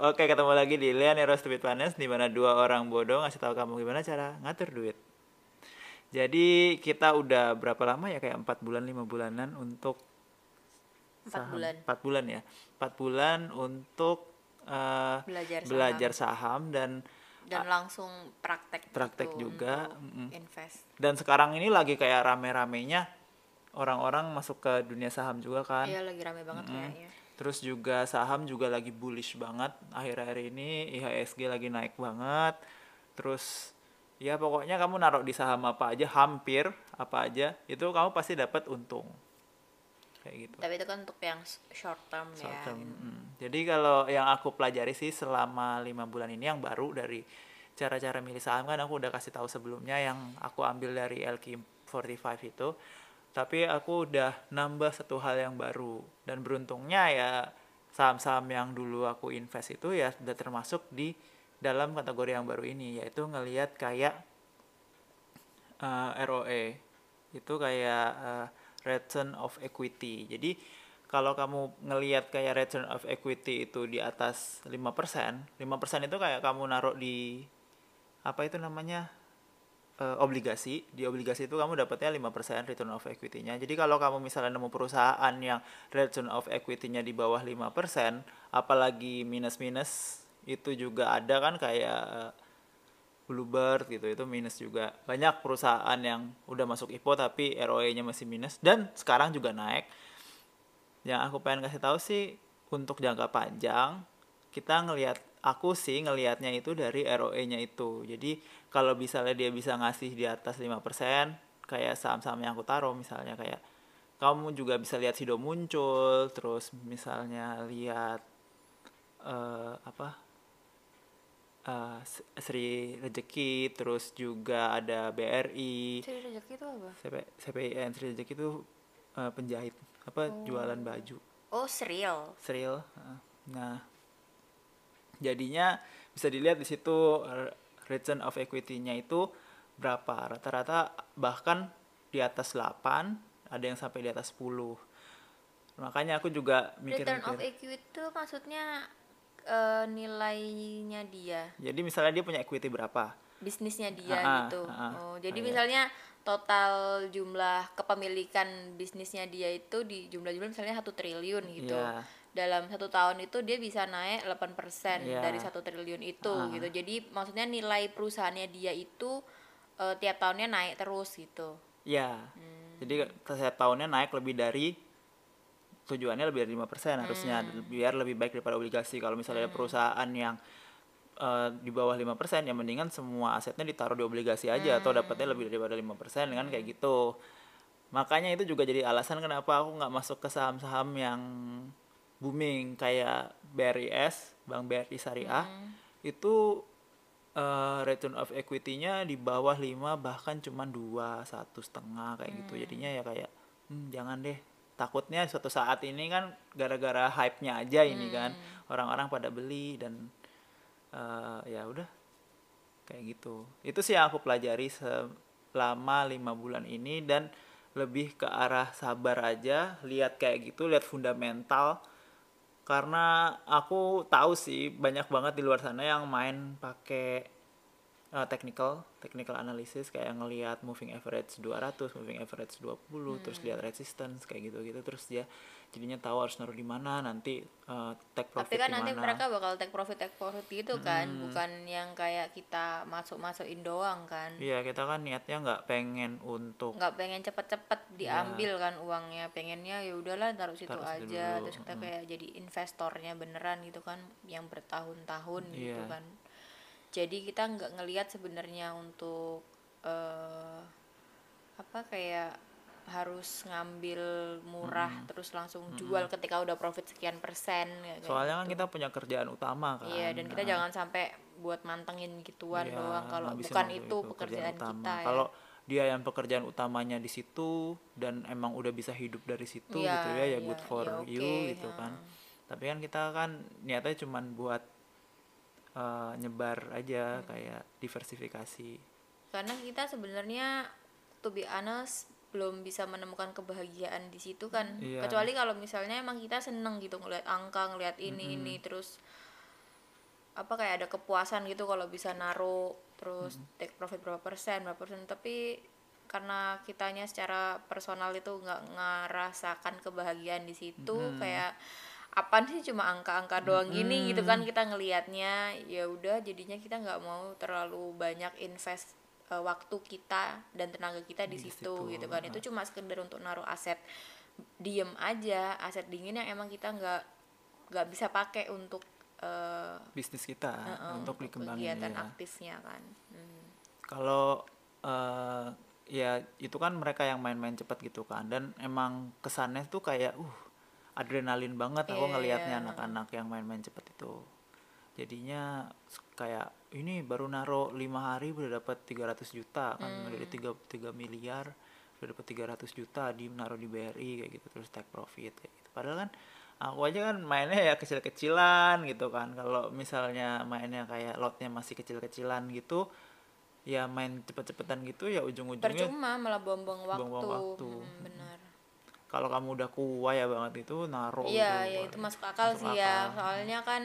Oke, ketemu lagi di Lian Eros Stupid Finance di mana dua orang bodoh ngasih tahu kamu gimana cara ngatur duit. Jadi kita udah berapa lama ya kayak empat bulan lima bulanan untuk Empat saham. bulan. Empat bulan ya. Empat bulan untuk eh, Belajar saham. belajar saham dan dan langsung praktek praktek gitu juga, untuk mm-mm. invest dan sekarang ini lagi kayak rame-ramenya orang-orang masuk ke dunia saham juga kan. iya lagi rame banget kayaknya Terus juga saham juga lagi bullish banget akhir-akhir ini IHSG lagi naik banget. Terus ya pokoknya kamu naruh di saham apa aja hampir apa aja itu kamu pasti dapat untung. Kayak gitu. tapi itu kan untuk yang short term Short ya term, gitu. mm. Jadi kalau yang aku pelajari sih selama lima bulan ini yang baru dari cara-cara milih saham kan aku udah kasih tahu sebelumnya yang aku ambil dari LQ45 itu. Tapi aku udah nambah satu hal yang baru dan beruntungnya ya saham-saham yang dulu aku invest itu ya sudah termasuk di dalam kategori yang baru ini yaitu ngelihat kayak eh, ROE itu kayak eh, return of equity. Jadi kalau kamu ngelihat kayak return of equity itu di atas 5%, 5% itu kayak kamu naruh di apa itu namanya? Eh, obligasi. Di obligasi itu kamu dapatnya 5% return of equity-nya. Jadi kalau kamu misalnya nemu perusahaan yang return of equity-nya di bawah 5%, apalagi minus-minus itu juga ada kan kayak eh, Bluebird gitu itu minus juga banyak perusahaan yang udah masuk IPO tapi ROE-nya masih minus dan sekarang juga naik yang aku pengen kasih tahu sih untuk jangka panjang kita ngelihat aku sih ngelihatnya itu dari ROE-nya itu. Jadi kalau misalnya dia bisa ngasih di atas 5% kayak saham-saham yang aku taruh misalnya kayak kamu juga bisa lihat Sido muncul terus misalnya lihat eh, apa S- Sri Rezeki terus juga ada BRI Jadi rezeki itu apa? CP, CPIN Sri Rezeki itu eh, penjahit apa jualan baju. Oh serial Sril heeh. nah jadinya bisa dilihat di situ return of equity-nya itu berapa? Rata-rata bahkan di atas 8 ada yang sampai di atas 10 makanya aku juga return of equity itu maksudnya eh, nilainya dia. Jadi misalnya dia punya equity berapa? Bisnisnya dia Ah, gitu. ah, ah. oh jadi Ah, iya. misalnya total jumlah kepemilikan bisnisnya dia itu di jumlah-jumlah misalnya satu triliun gitu. Iya. Dalam satu tahun itu dia bisa naik 8% Iya. dari satu triliun itu Ah. gitu jadi maksudnya nilai perusahaannya dia itu eh, tiap tahunnya naik terus gitu Ya, Hmm. jadi setiap tahunnya naik lebih dari tujuannya lebih dari 5% harusnya Hmm. biar lebih baik daripada obligasi. Kalau misalnya ada perusahaan yang eh, di bawah 5% ya mendingan semua asetnya ditaruh di obligasi aja atau Hmm. dapatnya lebih daripada 5% kan kayak gitu. Makanya itu juga jadi alasan kenapa aku nggak masuk ke saham-saham yang booming kayak BRIS, Bank BRI Syariah. Hmm. Itu eh, return of equity-nya di bawah 5 bahkan cuma dua satu setengah kayak gitu jadinya ya kayak hmm, jangan deh takutnya suatu saat ini kan gara-gara hype-nya aja ini kan orang-orang pada beli dan eh, ya udah kayak gitu itu sih yang aku pelajari selama lima bulan ini dan lebih ke arah sabar aja lihat kayak gitu lihat fundamental karena aku tahu sih banyak banget di luar sana yang main pakai uh, technical technical analysis kayak ngelihat moving average 200 moving average 20 terus lihat resistance kayak gitu gitu terus dia jadinya tahu harus naruh di mana nanti uh, take profit tapi kan di nanti mereka bakal take profit take profit gitu kan. Bukan yang kayak kita masuk masukin doang kan. Iya kita kan niatnya nggak pengen untuk nggak pengen cepet-cepet diambil kan uangnya. Pengennya ya udahlah taruh situ Taruh situ aja. dulu, terus kita kayak jadi investornya beneran gitu kan yang bertahun-tahun gitu Iya. kan. Jadi kita nggak ngelihat sebenarnya untuk eh apa kayak harus ngambil murah terus langsung jual ketika udah profit sekian persen kayak soalnya kan gitu. kita punya kerjaan utama kan iya dan kita Nah, jangan sampai buat mantengin gituan iya, doang kalau bukan waktu itu pekerjaan utama. kita ya kalau dia yang pekerjaan utamanya di situ dan emang udah bisa hidup dari situ Iya, gitu ya ya iya, good for iya, you gitu ya. kan tapi kan kita kan niatnya cuman buat eh, nyebar aja Hmm. kayak diversifikasi karena kita sebenarnya to be honest belum bisa menemukan kebahagiaan di situ kan. Iya. kecuali kalau misalnya emang kita seneng gitu ngeliat angka ngeliat ini ini terus apa kayak ada kepuasan gitu kalau bisa naruh terus take profit berapa persen berapa persen. Tapi karena kitanya secara personal itu nggak ngerasakan kebahagiaan di situ kayak apa sih cuma angka-angka doang gini gitu kan kita ngelihatnya ya udah jadinya kita nggak mau terlalu banyak invest eh, waktu kita dan tenaga kita di, Di situ situ, gitu kan itu cuma sekedar untuk naruh aset diem aja aset dingin yang emang kita nggak nggak bisa pakai untuk eh, bisnis kita eh, untuk dikembangin kegiatan ya. aktifnya kan Hmm. kalau eh, ya itu kan mereka yang main-main cepat gitu kan dan emang kesannya tuh kayak uh adrenalin banget aku Iya, ngelihatnya iya. anak-anak yang main-main cepat itu jadinya kayak ini baru naro lima hari udah dapat 300 juta kan Hmm. dari tiga tiga miliar udah dapat 300 juta di naruh di BRI kayak gitu terus take profit kayak gitu padahal kan aku aja kan mainnya ya kecil-kecilan gitu kan kalau misalnya mainnya kayak lotnya masih kecil-kecilan gitu ya main cepet-cepetan gitu ya ujung-ujungnya percuma malah buang-buang waktu, Buang-buang waktu. Hmm, benar kalau kamu udah kuat ya banget itu naruh iya gitu. ya itu masuk akal Masuk sih ya akal. soalnya kan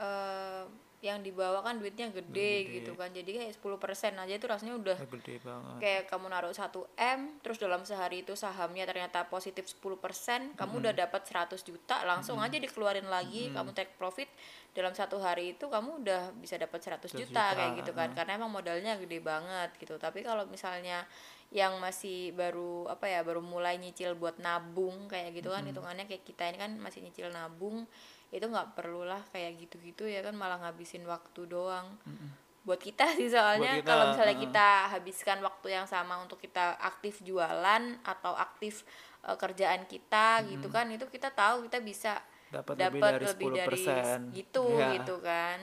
eh, yang dibawa kan duitnya gede, Gede. gitu kan. Jadi kayak 10% aja itu rasanya udah gede banget. kayak kamu naruh 1 M terus dalam sehari itu sahamnya ternyata positif 10% kamu udah dapat 100 juta langsung aja dikeluarin lagi kamu take profit dalam satu hari itu kamu udah bisa dapat 100 juta, 100 juta, kayak gitu kan. karena emang modalnya gede banget gitu. Tapi kalau misalnya yang masih baru apa ya baru mulai nyicil buat nabung kayak gitu kan hitungannya kayak kita ini kan masih nyicil nabung itu nggak perlulah kayak gitu-gitu ya kan malah ngabisin waktu doang. Buat kita sih soalnya kalau misalnya heeh. kita habiskan waktu yang sama untuk kita aktif jualan atau aktif eh, kerjaan kita gitu kan itu kita tahu kita bisa dapat lebih dari lebih dari 10% gitu Iya. gitu kan.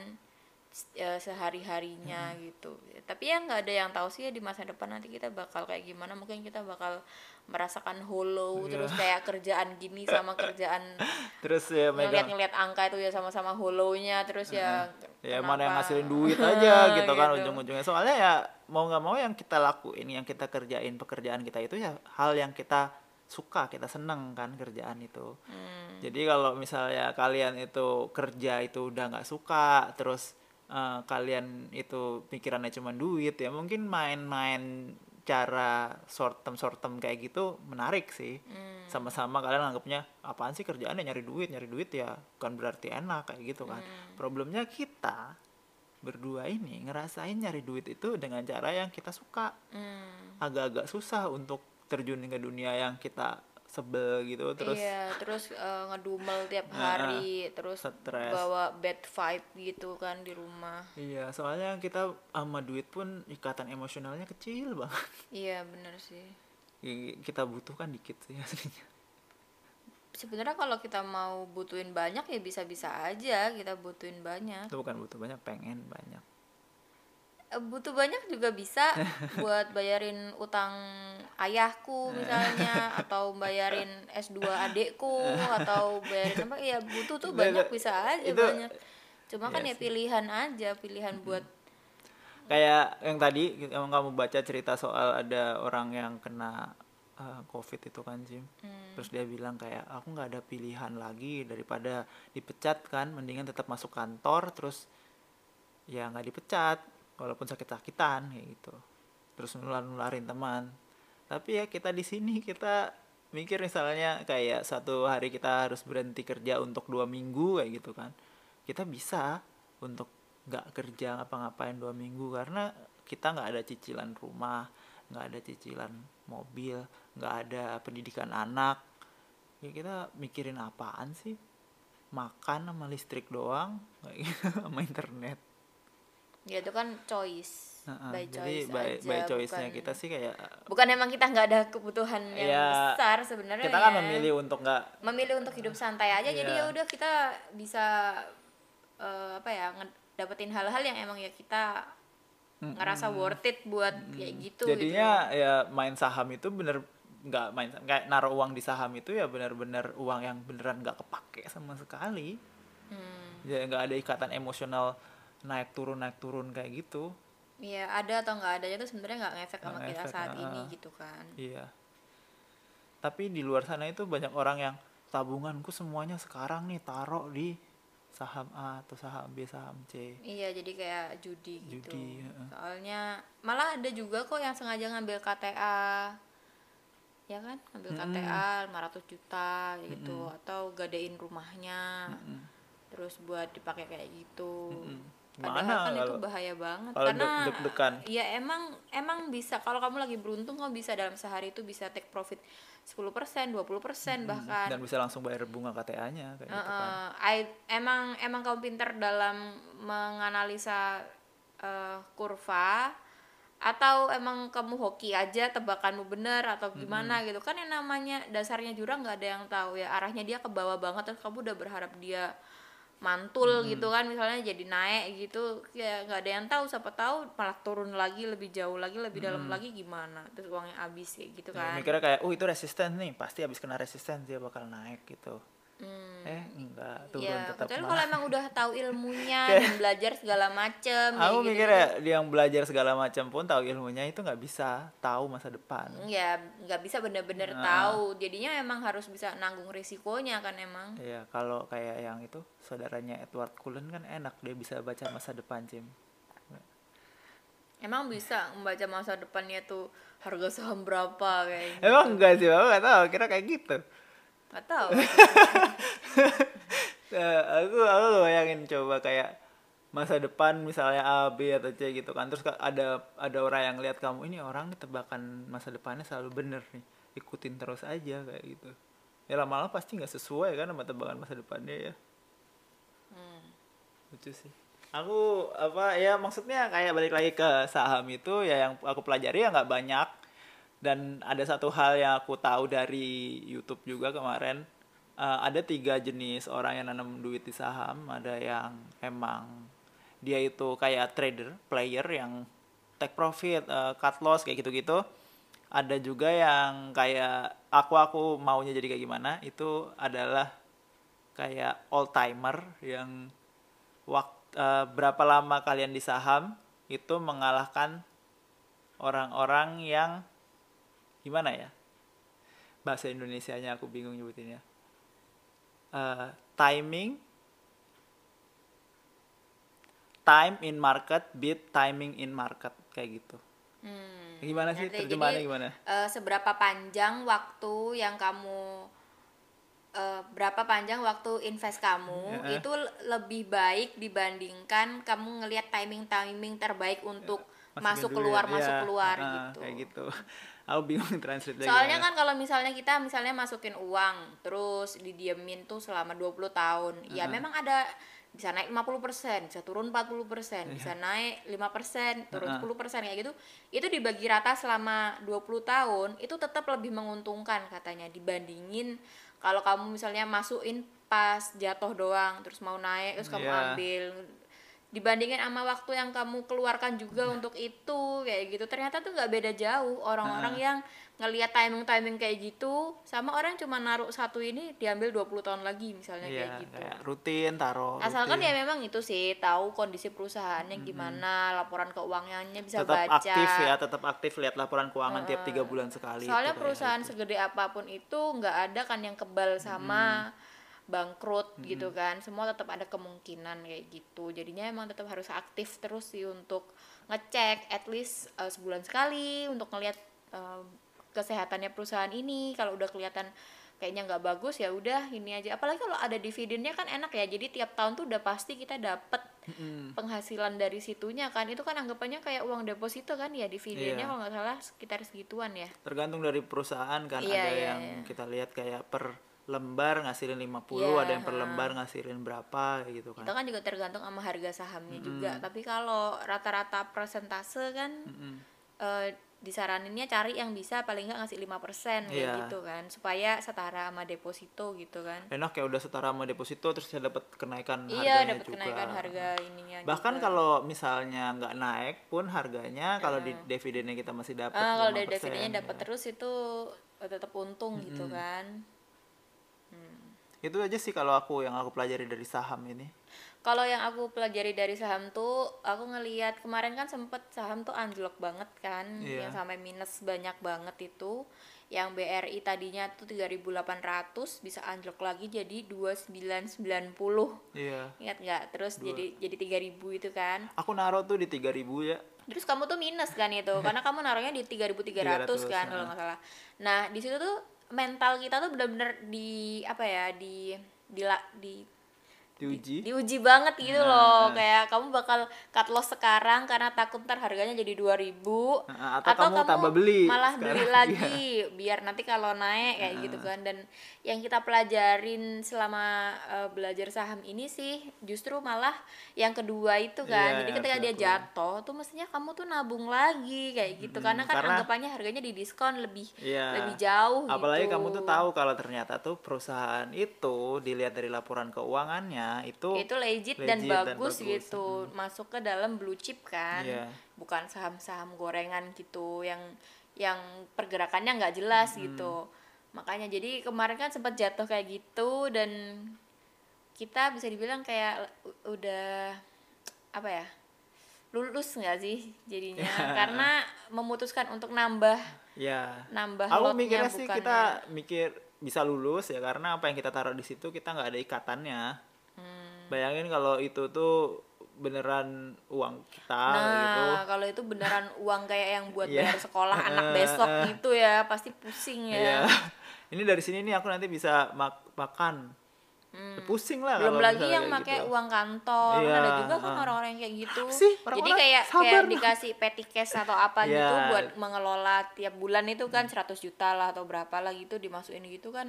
S- eh, sehari-harinya gitu. Tapi ya nggak ada yang tahu sih ya di masa depan nanti kita bakal kayak gimana. Mungkin kita bakal merasakan hollow Iya. terus kayak kerjaan gini sama kerjaan terus ya megang ngeliat-ngeliat angka itu ya sama-sama hollownya terus ya ya mana yang kenapa- ngasilin duit aja gitu kan Gitu. ujung-ujungnya. Soalnya ya mau nggak mau yang kita lakuin yang kita kerjain pekerjaan kita itu ya hal yang kita suka kita seneng kan kerjaan itu Hmm. jadi kalau misalnya kalian itu kerja itu udah nggak suka terus eh, kalian itu pikirannya cuma duit ya mungkin main-main cara short term short term kayak gitu menarik sih Hmm. sama-sama kalian anggapnya apaan sih kerjaannya nyari duit nyari duit ya bukan berarti enak kayak gitu kan Hmm. problemnya kita berdua ini ngerasain nyari duit itu dengan cara yang kita suka Hmm. agak-agak susah untuk terjun ke dunia yang kita sebel gitu terus iya terus eh, ngedumel tiap Nah, hari terus stres. bawa bad vibe gitu kan di rumah. Iya soalnya kita sama duit pun ikatan emosionalnya kecil banget. Iya bener sih. Kita butuhkan dikit sih aslinya. Sebenarnya kalau kita mau butuhin banyak ya bisa-bisa aja kita butuhin banyak. Itu bukan butuh banyak pengen banyak butuh banyak juga bisa buat bayarin utang ayahku misalnya atau bayarin S2 adekku atau bayarin apa. Ya butuh tuh banyak bisa aja itu- banyak. Cuma kan ya sih. pilihan aja pilihan buat kayak yang tadi yang kamu baca cerita soal ada orang yang kena uh, covid itu kan Jim? Hmm. terus dia bilang kayak aku nggak ada pilihan lagi daripada dipecat kan mendingan tetap masuk kantor terus ya nggak dipecat walaupun sakit-sakitan kayak gitu. Terus nular nularin teman. Tapi ya kita di sini kita mikir misalnya kayak satu hari kita harus berhenti kerja untuk dua minggu kayak gitu kan. Kita bisa untuk nggak kerja ngapa-ngapain dua minggu karena kita nggak ada cicilan rumah nggak ada cicilan mobil nggak ada pendidikan anak. Ya kita mikirin apaan sih? Makan sama listrik doang gitu, sama internet ya itu kan choice Heeh, by jadi choice by, aja by choice-nya bukan- kita sih kayak bukan emang kita nggak ada kebutuhan yang Ya, besar sebenarnya kita kan ya. memilih untuk nggak memilih untuk hidup santai aja jadi Iya. ya udah kita bisa eh, apa ya dapetin hal-hal yang emang ya kita ngerasa worth it buat kayak gitu jadinya ya main saham itu bener nggak main kayak naruh uang di saham itu ya benar-benar uang yang beneran nggak kepake sama sekali gitu. Hmm. ya nggak ada ikatan emosional naik turun naik turun kayak gitu Iya ada atau nggak adanya tuh sebenarnya nggak ngefek sama kita saat ah. ini gitu kan. iya tapi di luar sana itu banyak orang yang tabunganku semuanya sekarang nih taruh di saham A atau saham B saham C Iya, jadi kayak judi gitu. Judi, heeh. Soalnya malah ada juga kok yang sengaja ngambil KTA. Ya kan? Ngambil KTA 500 juta gitu atau gadein rumahnya. Terus buat dipakai kayak gitu. Padahal Mana kan itu bahaya banget. kalau karena deg- ya emang emang bisa kalau kamu lagi beruntung kamu bisa dalam sehari itu bisa take profit 10%, 20% bahkan. dan bisa langsung bayar bunga KTA-nya kayak gitu kan. Uh, I- emang emang kamu pintar dalam menganalisa uh, kurva atau emang kamu hoki aja tebakanmu bener atau gimana gitu. Kan yang namanya dasarnya jurang nggak ada yang tahu ya. Arahnya dia ke bawah banget terus kamu udah berharap dia mantul gitu kan misalnya jadi naik gitu ya nggak ada yang tahu siapa tahu malah turun lagi lebih jauh lagi lebih dalam lagi gimana? Terus uangnya habis kayak gitu Ya, kan. mikirnya kayak oh itu resisten nih pasti habis kena resisten dia bakal naik gitu Hmm. eh enggak. Turun Ya, tetap malah. kalau emang udah tahu ilmunya dan belajar segala macem kayak aku gitu, mikirnya dia yang belajar segala macam pun tahu ilmunya itu nggak bisa tahu masa depan. Ya nggak bisa bener-bener tahu. Jadinya emang harus bisa nanggung risikonya kan emang. Ya kalau kayak yang itu saudaranya Edward Cullen kan enak dia bisa baca masa depan Jim emang bisa membaca masa depannya tuh harga saham berapa kayak gitu. emang enggak sih aku nggak tahu kira kayak gitu nggak tahu. Eh, aku aku bayangin coba kayak masa depan misalnya A B atau C gitu kan. Terus ada ada orang yang lihat kamu ini orang tebakan masa depannya selalu bener nih ikutin terus aja kayak gitu. Ya lama-lama pasti nggak sesuai kan sama tebakan masa depannya ya. Lucu sih. Aku apa ya maksudnya kayak balik lagi ke saham itu ya yang aku pelajari ya nggak banyak dan ada satu hal yang aku tahu dari YouTube juga kemarin eh, ada tiga jenis orang yang nanam duit di saham. Ada yang emang dia itu kayak trader player yang take profit eh, cut loss kayak gitu-gitu. Ada juga yang kayak aku aku maunya jadi kayak gimana itu adalah kayak old timer yang waktu berapa lama kalian di saham itu mengalahkan orang-orang yang gimana ya? Bahasa Indonesianya aku bingung nyebutinnya. Eh, timing. Time in market beat timing in market kayak gitu. Hmm, gimana sih terjemahannya Jadi, gimana? eh, seberapa panjang waktu yang kamu eh, berapa panjang waktu invest kamu Ya. itu lebih baik dibandingkan kamu ngelihat timing timing terbaik untuk Masukin masuk duit. keluar Iya, masuk keluar ah, gitu. kayak gitu aku bingung translate Soalnya kan kalau misalnya kita misalnya masukin uang terus didiemin tuh selama 20 tahun. Ya memang ada bisa naik 50%, bisa turun 40%, bisa naik 5%, turun 10% kayak gitu. Itu dibagi rata selama 20 tahun itu tetap lebih menguntungkan katanya dibandingin kalau kamu misalnya masukin pas jatuh doang terus mau naik terus kamu Iya. ambil dibandingin sama waktu yang kamu keluarkan juga untuk itu kayak gitu. Ternyata tuh nggak beda jauh. Orang-orang yang ngelihat timing timing kayak gitu sama orang cuma naruh satu ini diambil 20 tahun lagi misalnya Iya, kayak gitu. kayak rutin taruh asalkan rutin. ya memang itu sih tahu kondisi perusahaannya gimana laporan keuangannya bisa tetap baca. aktif ya tetap aktif lihat laporan keuangan tiap tiga bulan sekali soalnya itu kayak perusahaan gitu. segede apa pun itu nggak ada kan yang kebal sama bangkrut gitu kan. Semua tetap ada kemungkinan kayak gitu. Jadinya emang tetap harus aktif terus sih untuk ngecek at least uh, sebulan sekali untuk ngelihat uh, kesehatannya perusahaan ini. Kalau udah kelihatan kayaknya nggak bagus ya udah ini aja. Apalagi kalau ada dividennya kan enak ya. Jadi tiap tahun tuh udah pasti kita dapet penghasilan dari situnya kan. Itu kan anggapannya kayak uang deposito kan ya dividennya Iya. kalau nggak salah sekitar segituan ya. Tergantung dari perusahaan kan. Iya, ada iya, yang iya. kita lihat kayak per lembar ngasilin 50 Iya, ada yang per lembar ngasilin berapa gitu kan. Itu kan juga tergantung sama harga sahamnya juga. Tapi kalau rata-rata persentase kan eh, disaraninnya cari yang bisa paling nggak ngasih 5% kayak Iya. gitu kan. Supaya setara sama deposito gitu kan. Enak ya udah setara sama deposito terus saya dapat kenaikan iya harganya dapat juga. kenaikan harga ininya bahkan juga. kalau misalnya nggak naik pun harganya kalau di dividennya kita masih dapat Ah, kalau dari 5%, dividennya dapat ya. terus itu tetap untung gitu kan itu aja sih kalau aku yang aku pelajari dari saham ini Kalau yang aku pelajari dari saham tuh, aku ngeliat kemarin kan sempet saham tuh anjlok banget kan, Iya. yang sampai minus banyak banget itu. Yang BRI tadinya tuh 3.800 bisa anjlok lagi jadi 2.990. iya Ingat nggak? Terus jadi jadi 3.000 itu kan. aku naruh tuh di 3000 ya Terus kamu tuh minus kan itu, karena kamu naruhnya di 3.300 kan kalau nggak salah. Nah di situ tuh mental kita tuh benar-benar di apa ya di di di diuji? Diuji banget gitu loh. Kayak kamu bakal cut loss sekarang karena takut ntar harganya jadi 2000 Nah, atau kamu tambah beli malah sekarang. beli lagi. Biar nanti kalau naik kayak gitu kan. Dan yang kita pelajarin selama eh, belajar saham ini sih justru malah yang kedua itu kan. Iya, jadi ketika dia jatuh tuh mestinya kamu tuh nabung lagi kayak gitu. Karena kan karena- anggapannya harganya di diskon lebih Iya. lebih jauh Apalagi gitu. kamu tuh tahu kalau ternyata tuh perusahaan itu dilihat dari laporan keuangannya itu itu legit, dan legit dan bagus, bagus. gitu. Masuk ke dalam blue chip kan. Iya. bukan saham-saham gorengan gitu yang yang pergerakannya nggak jelas gitu. Makanya jadi kemarin kan sempat jatuh kayak gitu dan kita bisa dibilang kayak udah apa ya lulus nggak sih jadinya? Karena memutuskan untuk nambah. Ya nambah aku mikirnya sih kita mikir bisa lulus ya karena apa yang kita taruh di situ kita nggak ada ikatannya Hmm. bayangin kalau itu tuh beneran uang kita gitu Nah, kalau itu beneran uang kayak yang buat Iya. bayar sekolah anak besok gitu ya, pasti pusing ya. ini dari sini nih aku nanti bisa mak- makan pusing lah Hmm. Belum lagi yang pakai gitu. uang kantor, kan Iya, ada juga kan orang-orang yang kayak gitu. Sih? Jadi Orang-orang kayak sabar kayak dikasih petty cash atau apa Iya. gitu buat mengelola tiap bulan itu kan 100 juta lah atau berapa lah gitu dimasukin gitu kan.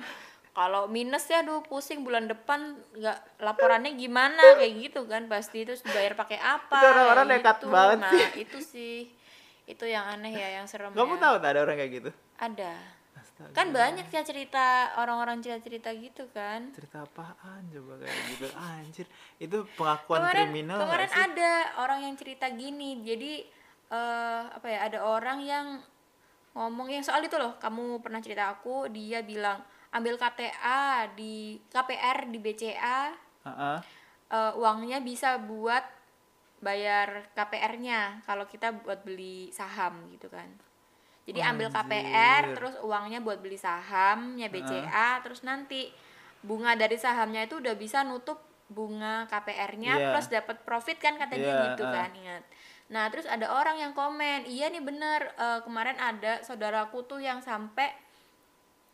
Kalau minus ya aduh pusing bulan depan nggak laporannya gimana? Kayak gitu kan pasti. Terus dibayar pakai apa? Itu orang-orang nekat gitu. banget nah, sih. itu sih. Itu yang aneh ya yang serem kamu ya. tahu tak ada orang kayak gitu? Ada. Astaga. kan banyak ya cerita orang-orang cerita-cerita gitu kan. Cerita apaan coba kayak gitu? Anjir. Itu pengakuan kemarin kriminal kemarin ada orang yang cerita gini. Jadi eh apa ya ada orang yang ngomong yang soal itu loh. Kamu pernah cerita aku dia bilang ambil KTA di KPR di BCA Heeh. eh, uangnya bisa buat bayar KPR-nya kalau kita buat beli saham gitu kan jadi ambil KPR Anjir. terus uangnya buat beli sahamnya BCA terus nanti bunga dari sahamnya itu udah bisa nutup bunga KPR-nya Iya. plus dapat profit kan katanya Iya, gitu ah. kan ingat nah terus ada orang yang komen iya nih bener eh, kemarin ada saudaraku tuh yang sampai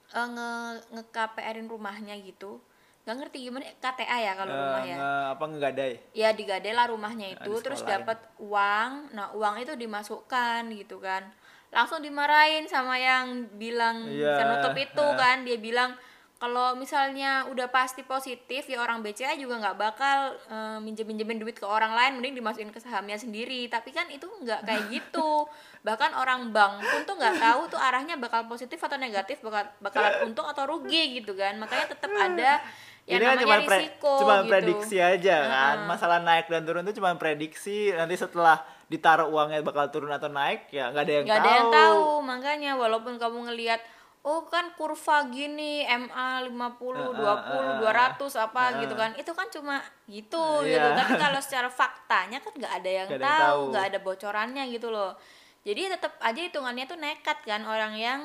eh, nge nge KPR-in rumahnya gitu. Nggak ngerti gimana KTA ya kalau Eh, rumah ya? nge- apa ngegadai? Ya digadai lah rumahnya itu terus dapat uang. Nah uang itu dimasukkan gitu kan. Langsung dimarahin sama yang bilang Iya, bisa nutup itu eh. kan. Dia bilang kalau misalnya udah pasti positif ya orang BCA juga nggak bakal eh, minjem-minjemin duit ke orang lain mending dimasukin ke sahamnya sendiri. Tapi kan itu nggak kayak gitu. Bahkan orang bank pun tuh nggak tahu tuh arahnya bakal positif atau negatif bakal bakalan untung atau rugi gitu kan. Makanya tetap ada yang ini kan namanya cuma pre- risiko cuma gitu. prediksi aja kan. Masalah naik dan turun itu cuma prediksi. Nanti setelah ditaruh uangnya bakal turun atau naik ya nggak ada yang nggak tahu ada yang tahu. Makanya walaupun kamu ngelihat oh kan kurva gini MA 50 20 200 apa gitu kan itu kan cuma gitu gitu Iya. tapi kalau secara faktanya kan nggak ada yang tahu tahu. nggak ada bocorannya gitu loh jadi tetap aja hitungannya tuh nekat kan orang yang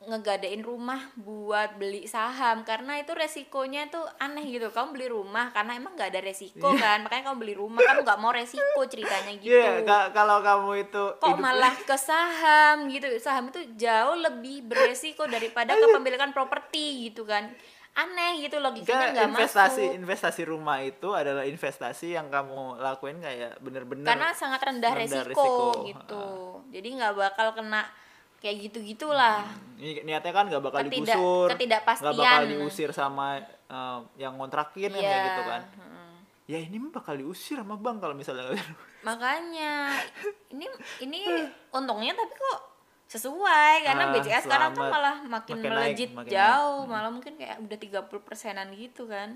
ngegadain rumah buat beli saham. Karena itu resikonya tuh aneh gitu. Kamu beli rumah karena emang nggak ada resiko kan? Makanya kamu beli rumah kamu nggak mau resiko ceritanya gitu. Iya, ka- kalau kamu itu kok malah ke saham gitu? Saham itu jauh lebih beresiko daripada kepemilikan properti gitu kan? Aneh gitu logikanya Kan nggak investasi masuk. investasi rumah itu adalah investasi yang kamu lakuin kayak bener-bener karena sangat rendah, rendah resiko, resiko. gitu. Jadi nggak bakal kena kayak gitu gitulah Ni- niatnya kan nggak bakal Ketidak- digusur ketidakpastian. nggak bakal diusir sama eh, yang ngontrakin kan kayak Iya, gitu kan. heeh. ya ini mah bakal diusir sama bank kalau misalnya makanya ini ini untungnya tapi kok sesuai karena Ah, BCA sekarang tuh malah makin, Makin naik, melejit makin jauh malah mungkin kayak udah 30 persenan gitu kan.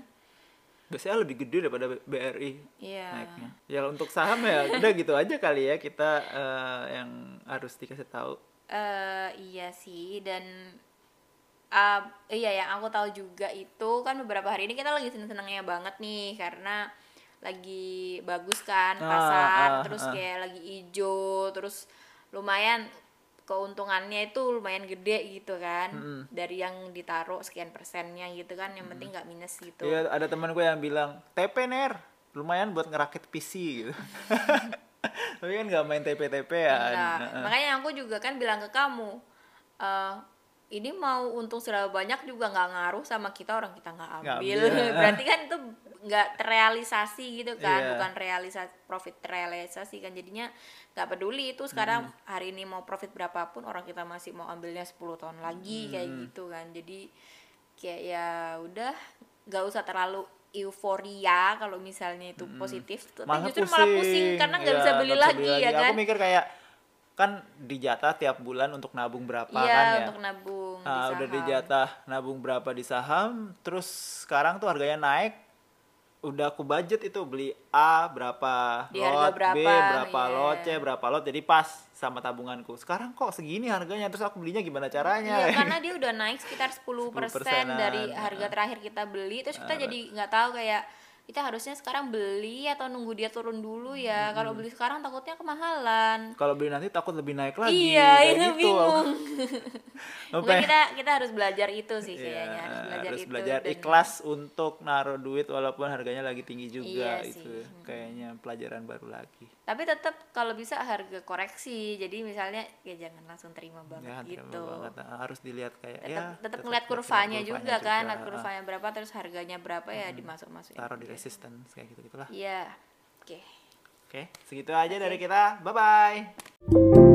Biasanya lebih gede daripada BRI iya. naiknya. Ya untuk saham ya udah gitu aja kali ya kita eh, yang harus dikasih tahu eh iya sih dan uh, iya yang aku tahu juga itu kan beberapa hari ini kita lagi seneng-senengnya banget nih karena lagi bagus kan Ah, pasar ah, terus ah. kayak lagi hijau terus lumayan keuntungannya itu lumayan gede gitu kan dari yang ditaruh sekian persennya gitu kan yang penting nggak minus gitu Iya, ada teman gue yang bilang TP ner lumayan buat ngerakit PC gitu. Tapi kan nggak main TP-TP ya. Nah, makanya aku juga kan bilang ke kamu, eh ini mau untung seberapa banyak juga nggak ngaruh sama kita orang kita nggak ambil. ambil. Berarti kan itu nggak terrealisasi gitu kan, Iya. bukan realisasi profit terrealisasi kan jadinya nggak peduli itu sekarang Hmm. hari ini mau profit berapapun orang kita masih mau ambilnya 10 tahun lagi kayak Hmm. gitu kan. Jadi kayak ya udah nggak usah terlalu euforia kalau misalnya itu positif tapi Malah justru malah pusing karena nggak Iya, bisa beli nggak lagi ya kan Aku mikir kayak kan dijatah tiap bulan untuk nabung berapa Iya kan ya. untuk nabung di Nah, udah saham. dijatah nabung berapa di saham, terus sekarang tuh harganya naik. Udah aku budget itu beli A berapa Di lot, B berapa, berapa iya. lot, C berapa lot, jadi pas sama tabunganku. Sekarang kok segini harganya, terus aku belinya gimana caranya? Iya karena dia udah naik sekitar 10% 10%-an, dari harga terakhir kita beli terus kita jadi nggak tahu kayak kita harusnya sekarang beli atau nunggu dia turun dulu ya. Kalau beli sekarang takutnya kemahalan. Kalau beli nanti takut lebih naik lagi. iya kayak itu gitu. bingung. Mungkin kita kita harus belajar itu sih Iya, kayaknya harus belajar harus itu belajar dan- ikhlas untuk naruh duit walaupun harganya lagi tinggi juga Iya itu sih. kayaknya pelajaran baru lagi. Tapi tetap kalau bisa harga koreksi jadi misalnya ya jangan langsung terima banget ya terima gitu. banget. Harus dilihat kayak tetap ya tetap tetap ngeliat kurvanya kurvanya juga kan lihat Ah, kurvanya berapa terus harganya berapa ya dimasuk masukin taruh di resistance kayak gitu gitulah iya. Oke. Oke segitu aja dari kita. Bye bye